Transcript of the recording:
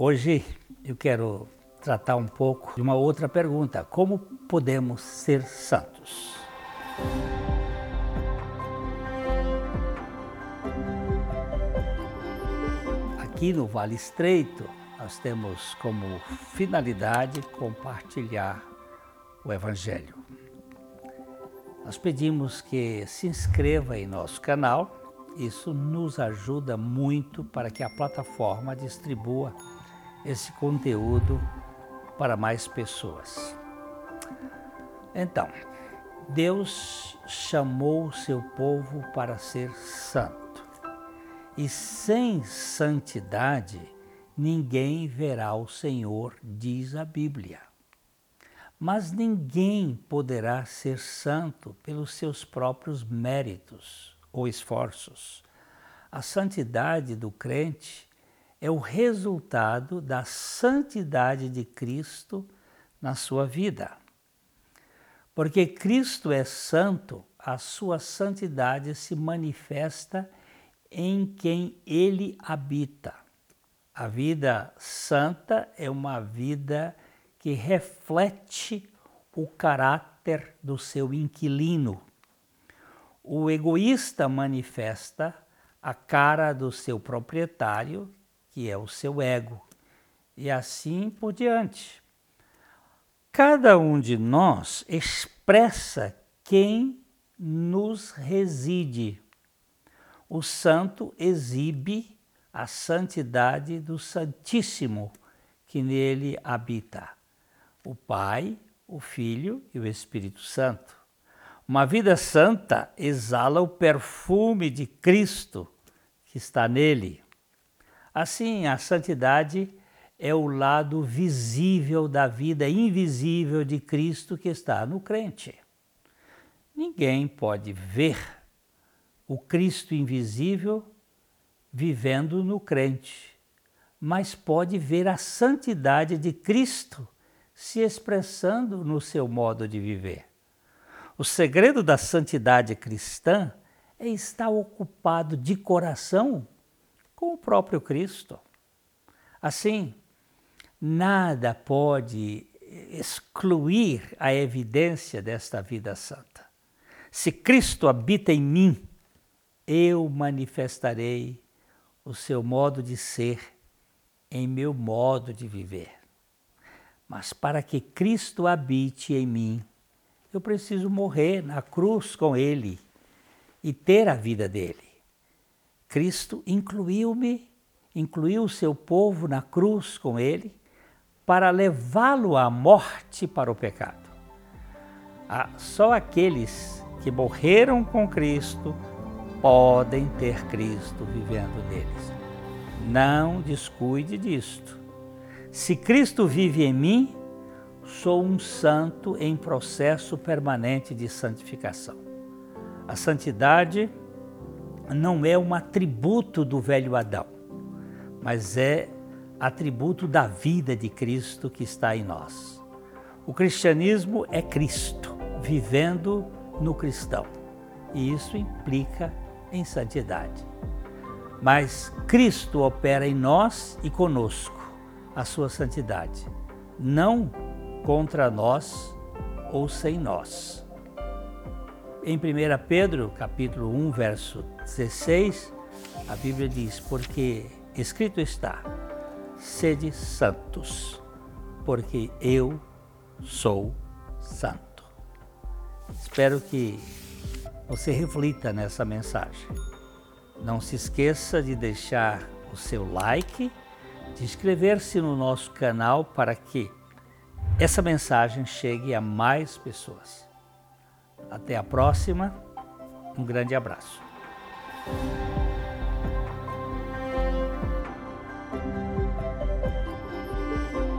Hoje eu quero tratar um pouco de uma outra pergunta: como podemos ser santos? Aqui no Vale Estreito, nós temos como finalidade compartilhar o Evangelho. Nós pedimos que se inscreva em nosso canal, isso nos ajuda muito para que a plataforma distribua esse conteúdo para mais pessoas. Então, Deus chamou o seu povo para ser santo. E sem santidade ninguém verá o Senhor, diz a Bíblia. Mas ninguém poderá ser santo pelos seus próprios méritos ou esforços. A santidade do crente é o resultado da santidade de Cristo na sua vida. Porque Cristo é santo, a sua santidade se manifesta em quem ele habita. A vida santa é uma vida que reflete o caráter do seu inquilino. O egoísta manifesta a cara do seu proprietário que é o seu ego, e assim por diante. Cada um de nós expressa quem nos reside. O santo exibe a santidade do Santíssimo que nele habita. O Pai, o Filho e o Espírito Santo. Uma vida santa exala o perfume de Cristo que está nele. Assim, a santidade é o lado visível da vida invisível de Cristo que está no crente. Ninguém pode ver o Cristo invisível vivendo no crente, mas pode ver a santidade de Cristo se expressando no seu modo de viver. O segredo da santidade cristã é estar ocupado de coração com o próprio Cristo. Assim, nada pode excluir a evidência desta vida santa. Se Cristo habita em mim, eu manifestarei o seu modo de ser em meu modo de viver. Mas para que Cristo habite em mim, eu preciso morrer na cruz com Ele e ter a vida dele. Cristo incluiu-me, incluiu o seu povo na cruz com ele, para levá-lo à morte para o pecado. Ah, só aqueles que morreram com Cristo podem ter Cristo vivendo neles. Não descuide disto. Se Cristo vive em mim, sou um santo em processo permanente de santificação. A santidade não é um atributo do velho Adão, mas é atributo da vida de Cristo que está em nós. O cristianismo é Cristo vivendo no cristão, e isso implica em santidade. Mas Cristo opera em nós e conosco a sua santidade, não contra nós ou sem nós. Em 1 Pedro, capítulo 1, verso 16, a Bíblia diz: Porque escrito está: sede santos, porque eu sou santo. Espero que você reflita nessa mensagem. Não se esqueça de deixar o seu like, de inscrever-se no nosso canal para que essa mensagem chegue a mais pessoas. Até a próxima. Um grande abraço.